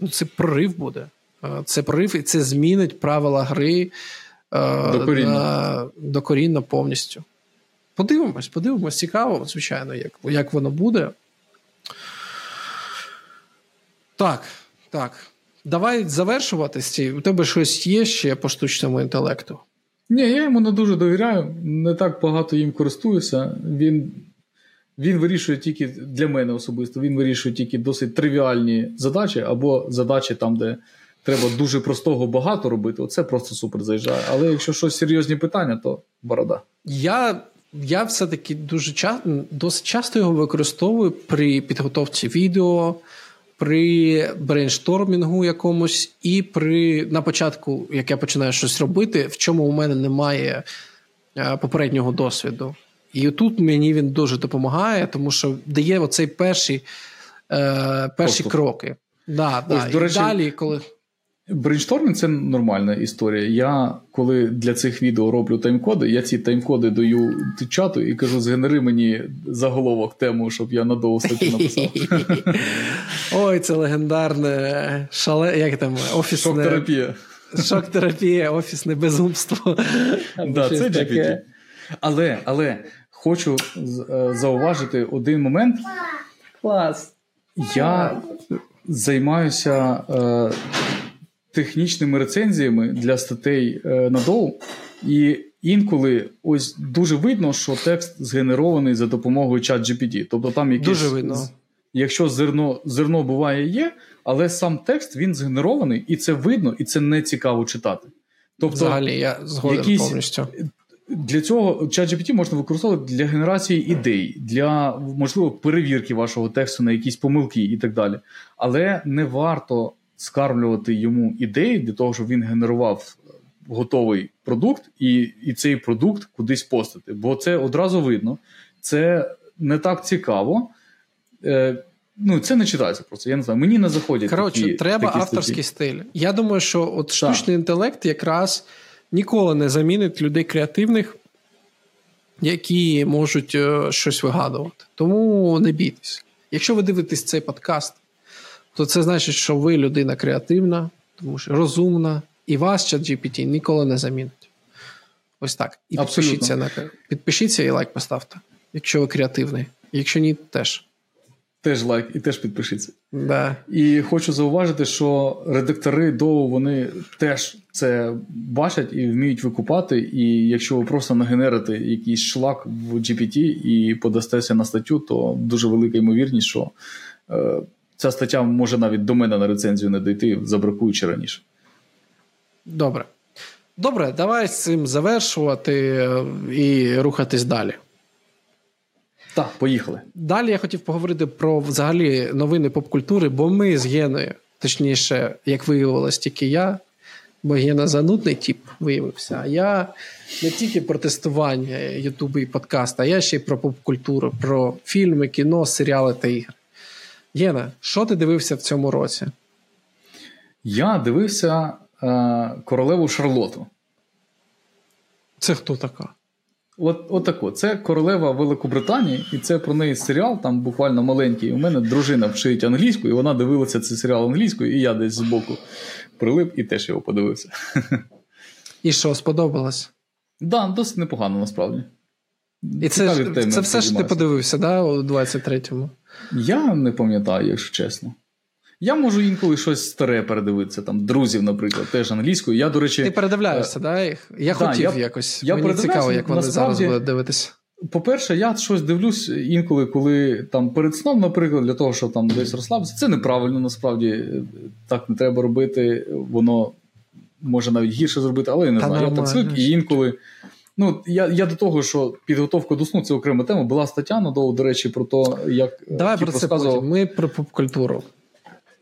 ну, це прорив буде. Е, це прорив, і це змінить правила гри е, докорінно. На, докорінно повністю. Подивимось, подивимось, цікаво, звичайно, як як воно буде. Так, так. Давай завершувати. У тебе щось є ще по штучному інтелекту. Ні, я йому не дуже довіряю, не так багато їм користуюся. Він він вирішує тільки для мене особисто, він вирішує тільки досить тривіальні задачі або задачі там, де треба дуже простого багато робити. Оце просто супер заїжджає. Але якщо щось серйозні питання, то борода. Я я все-таки дуже часто досить часто його використовую при підготовці відео при брейнштормінгу якомусь, і при на початку, як я починаю щось робити, в чому у мене немає е, попереднього досвіду. І тут мені він дуже допомагає, тому що дає оцей перші е, перші кроки. Да, Ось, да. До речі, далі, коли... Brainstorming це нормальна історія. Я коли для цих відео роблю тайм-коди, я ці тайм-коди даю чату і кажу: згенери мені заголовок тему, щоб я надовго статтю написав. Ой, це легендарне шале, як там офісне... Шок-терапія. Шок-терапія, офісне безумство. Да, це GPT. Але, але хочу е, зауважити один момент. Клас. Я займаюся. Е, технічними рецензіями для статей е, на Доу. І інколи ось дуже видно, що текст згенерований за допомогою чат GPT. Тобто там якісь, Дуже видно. Якщо зерно зерно буває є, але сам текст він згенерований, і це видно, і це не цікаво читати. Тобто, Взагалі, я згоден якісь, повністю. Для цього ChatGPT можна використовувати для генерації ідей, для можливо перевірки вашого тексту на якісь помилки і так далі. Але не варто скармлювати йому ідеї для того, щоб він генерував готовий продукт, і і цей продукт кудись постати. Бо це одразу видно, це не так цікаво. Е, Ну, це не читається просто. Я не знаю. Мені не заходять. Коротше, такі, треба такі авторський стиль. Я думаю, що от штучний так. інтелект якраз ніколи не замінить людей креативних, які можуть е, щось вигадувати. Тому не бійтесь. Якщо ви дивитесь цей подкаст, то це значить, що ви людина креативна, тому що розумна, і вас чат GPT ніколи не замінить. Ось так. І підпишіться на підпишіться і лайк поставте, якщо ви креативний. Якщо ні, теж. Теж лайк і теж підпишіться. Да. І хочу зауважити, що редактори доу вони теж це бачать і вміють викупати. І якщо ви просто нагенерите якийсь шлак в GPT і подастеся на статтю, то дуже велика ймовірність, що е, ця стаття може навіть до мене на рецензію не дійти, забракуючи раніше. Добре. Добре, давай з цим завершувати е, і рухатись далі. Так, поїхали. Далі я хотів поговорити про взагалі новини поп-культури, бо ми з Геною, точніше, як виявилось, тільки я, бо Гена занудний тип виявився. А я не тільки про тестування Ютубу і подкаста, а я ще й про поп-культуру, про фільми, кіно, серіали та ігри. Гена, що ти дивився в цьому році? Я дивився е, королеву Шарлоту. Це хто така? От от тако. Це королева Великобританії, і це про неї серіал, там буквально маленький. У мене дружина вчить англійську, і вона дивилася цей серіал англійською, і я десь збоку прилип і теж його подивився. І що, сподобалось? Так, да, досить непогано насправді. І це теми, це все ж ти подивився, да, у 23-му? Я не пам'ятаю, якщо чесно. Я можу інколи щось старе передивитися, там друзів, наприклад, теж англійською. Я, до речі, Ти передивляєшся? Е, да, Я хотів я, якось. Я Мені цікаво, як вони насправді, зараз будуть дивитися. По-перше, я щось дивлюсь інколи, коли там перед сном, наприклад, для того, щоб там десь розслабитися. Це неправильно, насправді так не треба робити. Воно може навіть гірше зробити, але я не Та знаю. Я так звик, і інколи. Ну, я я до того, що підготовка до сну це окрема тема. Була стаття надовго, до речі, про те, як Давай про це потім. Ми про поп-культуру.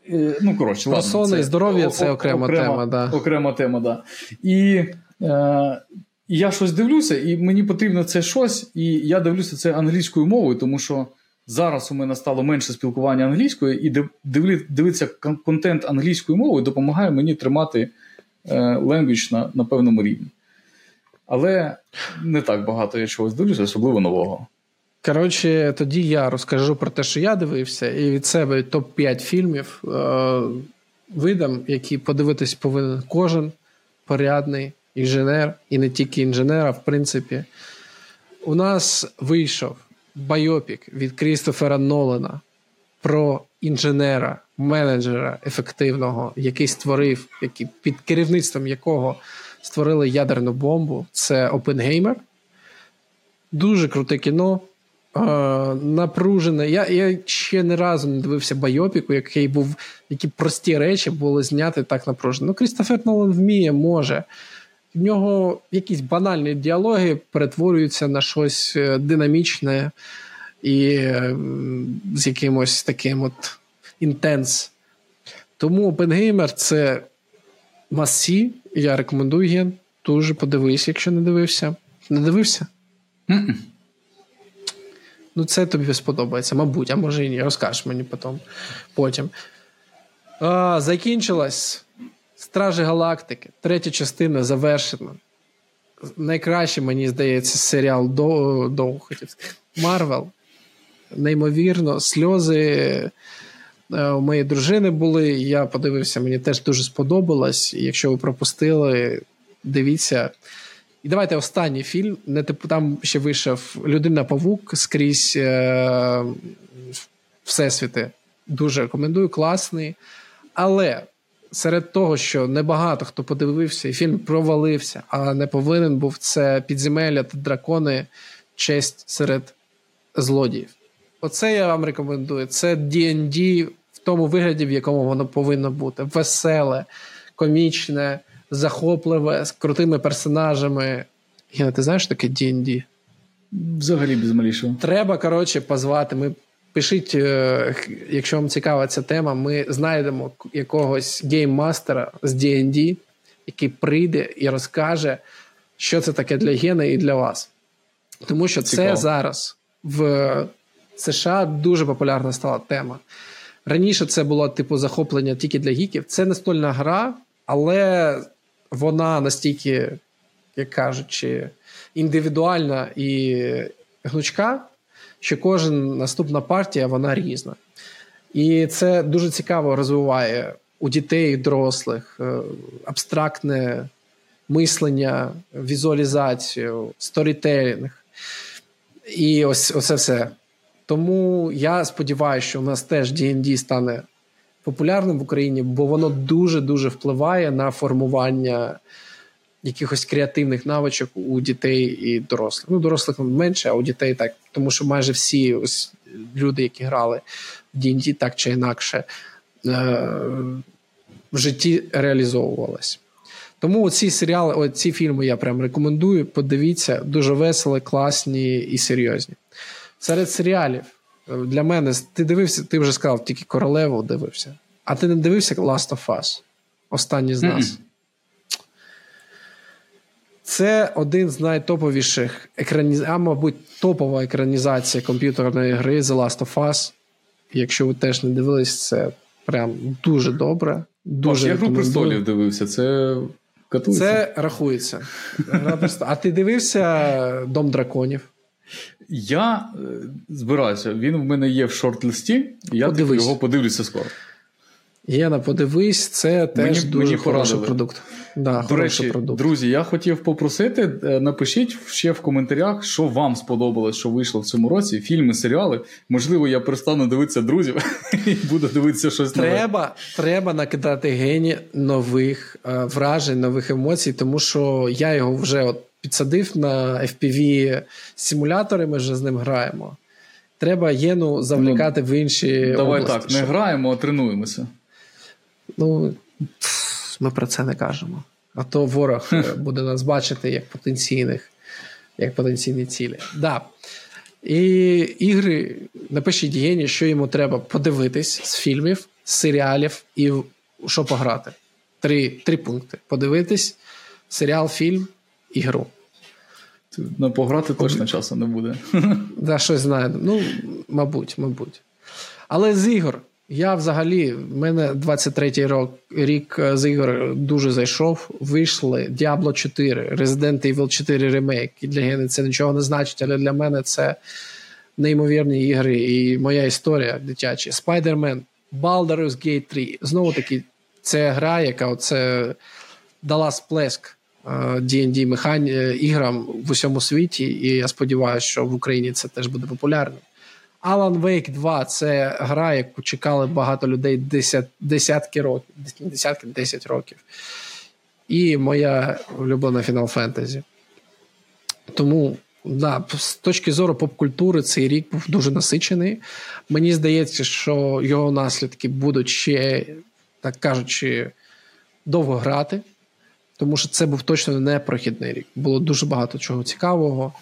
Е, ну, коротше, Про сон і здоров'я це окрема, окрема тема. да. Окрема тема, да. І е, я щось дивлюся, і мені потрібно це щось, і я дивлюся це англійською мовою, тому що зараз у мене стало менше спілкування англійською, і дивитися контент англійською мовою допомагає мені тримати ленгвіч на, на певному рівні. Але не так багато я чогось дивлюся, особливо нового. Коротше, тоді я розкажу про те, що я дивився, і від себе топ-5 фільмів е- видам, які подивитись повинен кожен порядний інженер, і не тільки інженер, а в принципі. У нас вийшов байопік від Крістофера Нолана про інженера, менеджера ефективного, який створив, який, під керівництвом якого створили ядерну бомбу. Це Опенгеймер. Дуже круте кіно напружене. Я я ще не разу не дивився Байопіку, який був, які прості речі були зняти так напружено. Ну, Крістофер Нолан вміє, може. В нього якісь банальні діалоги перетворюються на щось е, динамічне і з якимось таким от інтенс. Тому Опенгеймер це масі. Я рекомендую. Дуже подивись, якщо не дивився. Не дивився? Mm-mm. Ну, це тобі сподобається, мабуть, а може і ні. Розкажеш мені потім. потім. А, Закінчилась Стражі Галактики. Третя частина завершена. Найкраще, мені здається, серіал до, до хотів. Марвел. Неймовірно, сльози у моєї дружини були. Я подивився, мені теж дуже сподобалось. Якщо ви пропустили, дивіться. І давайте останній фільм. Не типу там ще вийшов Людина Павук скрізь е- Всесвіти. Дуже рекомендую, класний. Але серед того, що небагато хто подивився, і фільм провалився, а не повинен був це підземелля та дракони честь серед злодіїв. Оце я вам рекомендую. Це D&D в тому вигляді, в якому воно повинно бути: веселе, комічне, захопливе, з крутими персонажами. Гіна, ти знаєш таке D&D? Взагалі без малішого. Треба, коротше, позвати. Ми Пишіть, е, якщо вам цікава ця тема, ми знайдемо якогось гейммастера з D&D, який прийде і розкаже, що це таке для Гени і для вас. Тому що Цікаво. це зараз в США дуже популярна стала тема. Раніше це було типу захоплення тільки для гіків. Це настольна гра, але вона настільки, як кажучи, індивідуальна і гнучка що кожен наступна партія вона різна. І це дуже цікаво розвиває у дітей, і дорослих е, абстрактне мислення, візуалізацію, сторітелінг. І ось оце все. Тому я сподіваюся, що у нас теж D&D стане популярним в Україні, бо воно дуже-дуже впливає на формування якихось креативних навичок у дітей і дорослих. Ну, дорослих менше, а у дітей так. Тому що майже всі ось люди, які грали в D&D так чи інакше, е- в житті реалізовувалися. Тому ці серіали, ці фільми я прям рекомендую. Подивіться, дуже веселі, класні і серйозні. Серед серіалів е, для мене ти дивився, ти вже сказав, тільки королеву дивився. А ти не дивився Last of Us? Останній з нас. Mm-mm. Це один з найтоповіших екрані... а, мабуть, топова екранізація комп'ютерної гри The Last of Us. Якщо ви теж не дивились, це прям дуже добре. Дуже Я гру престолів дивився, це катується. Це рахується. А ти дивився Дом драконів? Я е, збираюся. Він в мене є в шорт-листі, я його подивлюся скоро. Єна, подивись, це теж мені, дуже мені хороший продукт. Да, До речі, продукт. друзі, я хотів попросити, е, напишіть ще в коментарях, що вам сподобалось, що вийшло в цьому році. Фільми, серіали. Можливо, я перестану дивитися друзів і буду дивитися щось нове. Треба накидати гені нових е, вражень, нових емоцій, тому що я його вже от підсадив на FPV симулятори. Ми вже з ним граємо. Треба єну завлікати ну, в інші. Давай області, так, не щоб... граємо, а тренуємося. Ну, ми про це не кажемо. А то ворог е, буде нас бачити як потенційних, як потенційні цілі. Да. І ігри, напишіть Єні, що йому треба подивитись з фільмів, з серіалів і що пограти. Три три пункти: подивитись, серіал, фільм, ігру. Ну, пограти точно часу не буде. Да, щось знаю. Ну, мабуть, мабуть. Але з ігор я взагалі, в мене 23-й рік, рік е, з ігор дуже зайшов. Вийшли Diablo 4, Resident Evil 4 ремейк. І для Гени це нічого не значить, але для мене це неймовірні ігри і моя історія дитяча. Spider-Man, Baldur's Gate 3. Знову таки, це гра, яка оце дала сплеск D&D е, механі е, іграм в усьому світі. І я сподіваюся, що в Україні це теж буде популярним. Alan Wake 2 це гра, яку чекали багато людей десят, десятки років, десятки 10 років. І моя улюблена Final Fantasy. Тому, да, з точки зору поп-культури, цей рік був дуже насичений. Мені здається, що його наслідки будуть ще, так кажучи, довго грати. Тому що це був точно не прохідний рік. Було дуже багато чого цікавого.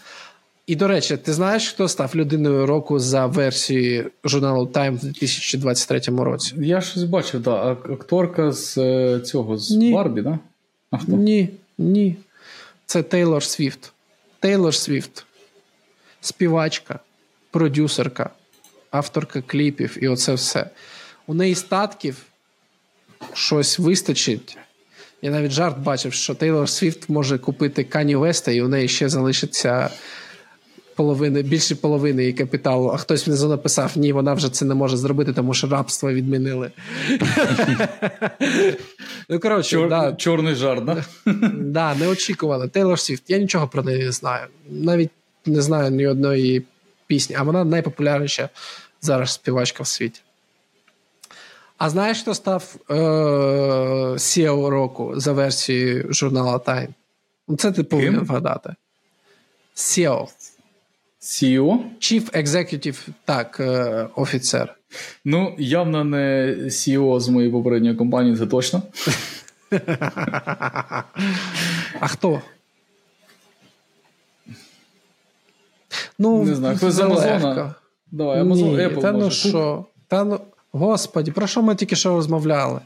І, до речі, ти знаєш, хто став людиною року за версією журналу Time в 2023 році? Я щось бачив, так. Акторка з е, цього з ні. Барбі, да? А хто? Ні, ні. Це Тейлор Свіфт. Тейлор Свіфт. Співачка, продюсерка, авторка кліпів і оце все. У неї статків щось вистачить. Я навіть жарт бачив, що Тейлор Свіфт може купити Кані Веста, і у неї ще залишиться половини, більше половини її капіталу, а хтось внизу написав, ні, вона вже це не може зробити, тому що рабство відмінили. Ну, коротше, да. Чорний жарт, да? Да, неочікувано. Тейлор Свіфт, я нічого про неї не знаю. Навіть не знаю ні одної пісні, а вона найпопулярніша зараз співачка в світі. А знаєш, хто став е- SEO року за версією журнала Time. Ну, це ти повинен вгадати. SEO. CEO? Chief Executive, так, е, офіцер. Ну, явно не CEO з моєї попередньої компанії, це точно. А хто? Ну, Не знаю, хтось з Амазона. Давай, Amazon, Apple, Та може. ну що? Та ну, господі, про що ми тільки що розмовляли?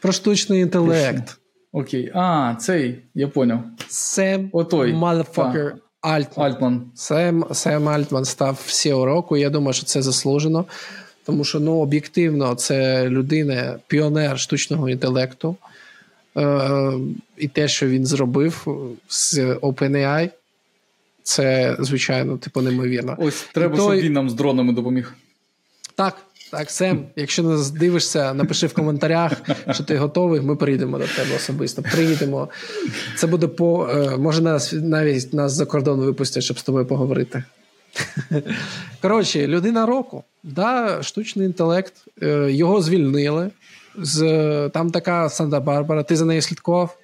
Про штучний інтелект. Окей. А, цей, я поняв. Сем. Motherfucker Альтман. Альтман. Сем, Сем Альтман став SEO року. Я думаю, що це заслужено. Тому що ну, об'єктивно це людина, піонер штучного інтелекту. Е, І те, що він зробив з OpenAI, це, звичайно, типу, неймовірно. Ось треба, той- щоб він нам з дронами допоміг. Так, так, Сем, якщо нас дивишся, напиши в коментарях, що ти готовий, ми приїдемо до тебе особисто. Приїдемо. Це буде по. е, Може, нас навіть нас за кордон випустять, щоб з тобою поговорити. Коротше, людина року. Да, штучний інтелект. е, Його звільнили. З, там така Санта-Барбара. Ти за нею слідкував?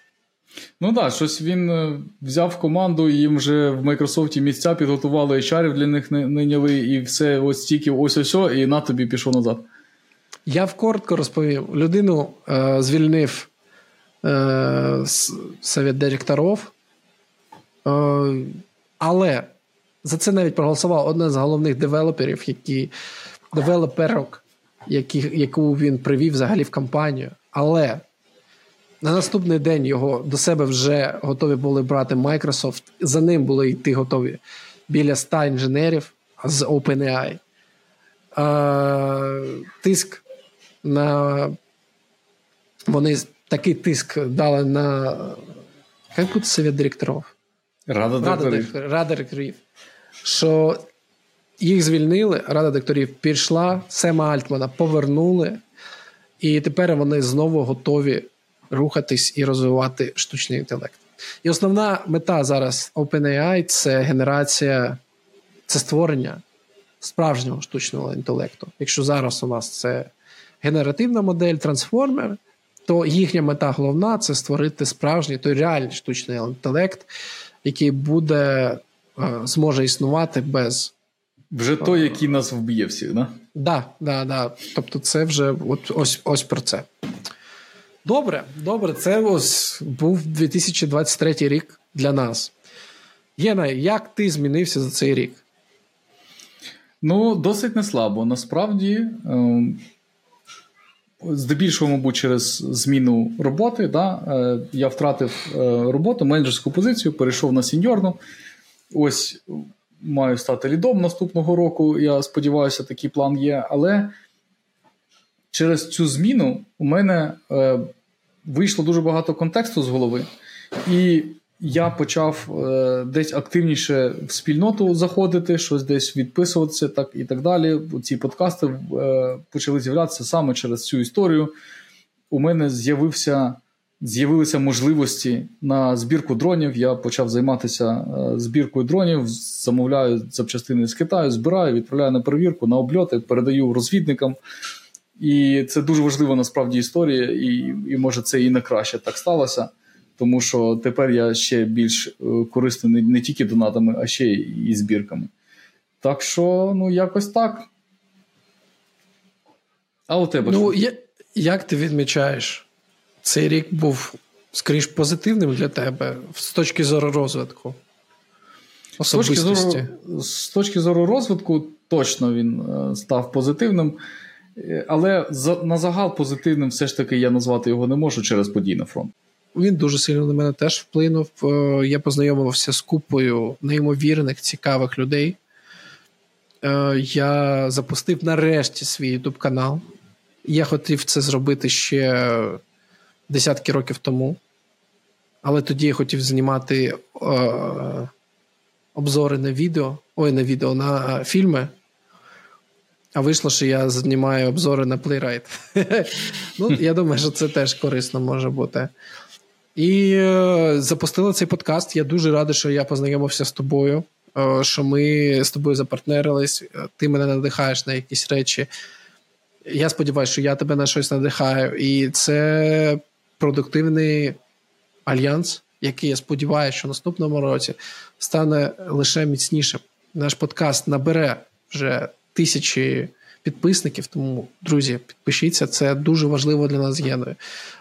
Ну так, щось він е, взяв команду, їм вже в Майкрософті місця підготували HR для них найняли, і все ось тільки ось ось, і на тобі пішов назад. Я вкоротко розповім. Людину е, звільнив е, совет директорів, е, але за це навіть проголосував один з головних девелоперів, які, девелоперок, які, яку він привів взагалі в компанію. Але на наступний день його до себе вже готові були брати Microsoft. За ним були йти готові біля 100 інженерів з OpenAI. Е, тиск на. Вони такий тиск дали на. Як буде совет директорів? Рада директорів, Рада директорів. Що їх звільнили, Рада директорів пішла, Сема Альтмана повернули, і тепер вони знову готові рухатись і розвивати штучний інтелект. І основна мета зараз OpenAI це генерація, це створення справжнього штучного інтелекту. Якщо зараз у нас це генеративна модель, трансформер, то їхня мета головна це створити справжній той реальний штучний інтелект, який буде е, зможе існувати без. Вже той, який нас вб'є всіх, да? Да, да, да. Тобто, це вже от ось, ось про це. Добре, добре, це ось був 2023 рік для нас. Єна, як ти змінився за цей рік? Ну, досить неслабо. Насправді, ем, здебільшого, мабуть, через зміну роботи. Да, е, я втратив е, роботу, менеджерську позицію, перейшов на сіньорну. Ось маю стати лідом наступного року. Я сподіваюся, такий план є. Але через цю зміну у мене е, вийшло дуже багато контексту з голови. І я почав е, десь активніше в спільноту заходити, щось десь відписуватися, так і так далі. Ці подкасти е, почали з'являтися саме через цю історію. У мене з'явився, з'явилися можливості на збірку дронів. Я почав займатися е, збіркою дронів, замовляю запчастини з Китаю, збираю, відправляю на перевірку, на обльоти, передаю розвідникам. І це дуже важлива насправді історія, і, і може це і на краще так сталося. Тому що тепер я ще більш е, корисний не, не тільки донатами, а ще і збірками. Так що, ну, якось так. А у тебе Ну, я, як ти відмічаєш, цей рік був скоріш позитивним для тебе з точки зору розвитку? З точки, зору, з точки зору розвитку, точно він е, став позитивним. Е, Але на загал позитивним все ж таки я назвати його не можу через події на фронт. Він дуже сильно на мене теж вплинув. Е, Я познайомився з купою неймовірних, цікавих людей. Е, Я запустив нарешті свій YouTube канал. Я хотів це зробити ще десятки років тому. Але тоді я хотів знімати е, обзори на відео, ой, на відео, на фільми. А вийшло, що я знімаю обзори на Playwright. ну, я думаю, що це теж корисно може бути. І е, запустили цей подкаст. Я дуже радий, що я познайомився з тобою, е, що ми з тобою запартнерились. Е, Ти мене надихаєш на якісь речі. Я сподіваюся, що я тебе на щось надихаю. І це продуктивний альянс, який я сподіваюся, що наступному році стане лише міцнішим. Наш подкаст набере вже тисячі підписників. Тому, друзі, підпишіться, це дуже важливо для нас Єною.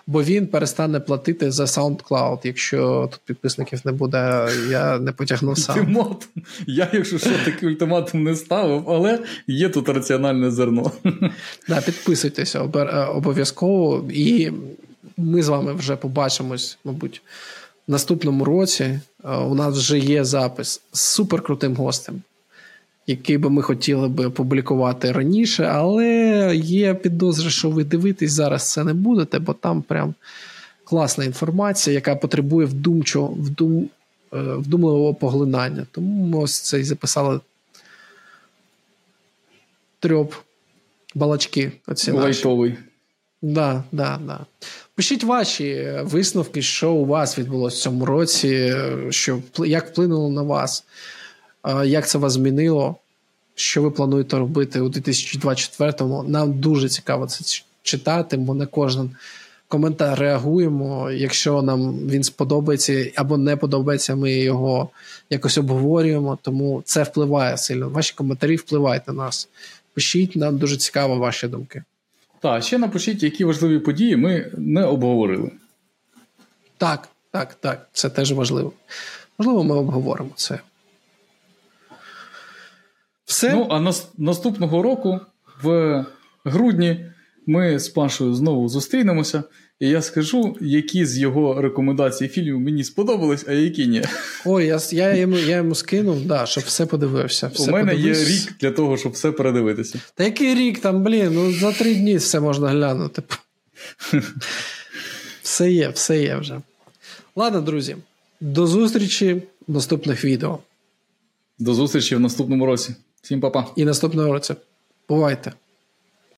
Бо він перестане платити за SoundCloud. Якщо тут підписників не буде, я не потягну сам. Ультиматум. Я, якщо що, такий ультиматум не ставив, але є тут раціональне зерно. Да, Підписуйтеся обов'язково, і ми з вами вже побачимось, мабуть. В наступному році у нас вже є запис з суперкрутим гостем який би ми хотіли би публікувати раніше, але є підозри, що ви дивитесь зараз це не будете, бо там прям класна інформація, яка потребує вдумчо, вдум, е, вдумливого поглинання. Тому ми ось це і записали трьоп балачки. Оці Лайтовий. Да, да, да. Пишіть ваші висновки, що у вас відбулося в цьому році, що як вплинуло на вас як це вас змінило, що ви плануєте робити у 2024-му. Нам дуже цікаво це читати, бо на кожен коментар реагуємо. Якщо нам він сподобається або не подобається, ми його якось обговорюємо. Тому це впливає сильно. Ваші коментарі впливають на нас. Пишіть, нам дуже цікаво ваші думки. Так, ще напишіть, які важливі події ми не обговорили. Так, так, так. Це теж важливо. Можливо, ми обговоримо це. Все? Ну, а нас, наступного року, в грудні, ми з Пашою знову зустрінемося, і я скажу, які з його рекомендацій фільмів мені сподобались, а які ні. Ой, я я, йому я йому скинув, да, щоб все подивився. Все У мене подивився. є рік для того, щоб все передивитися. Та який рік там, блін, ну за три дні все можна глянути. Все є, все є вже. Ладно, друзі, до зустрічі в наступних відео. До зустрічі в наступному році. Всім па-па. І наступного року. Бувайте!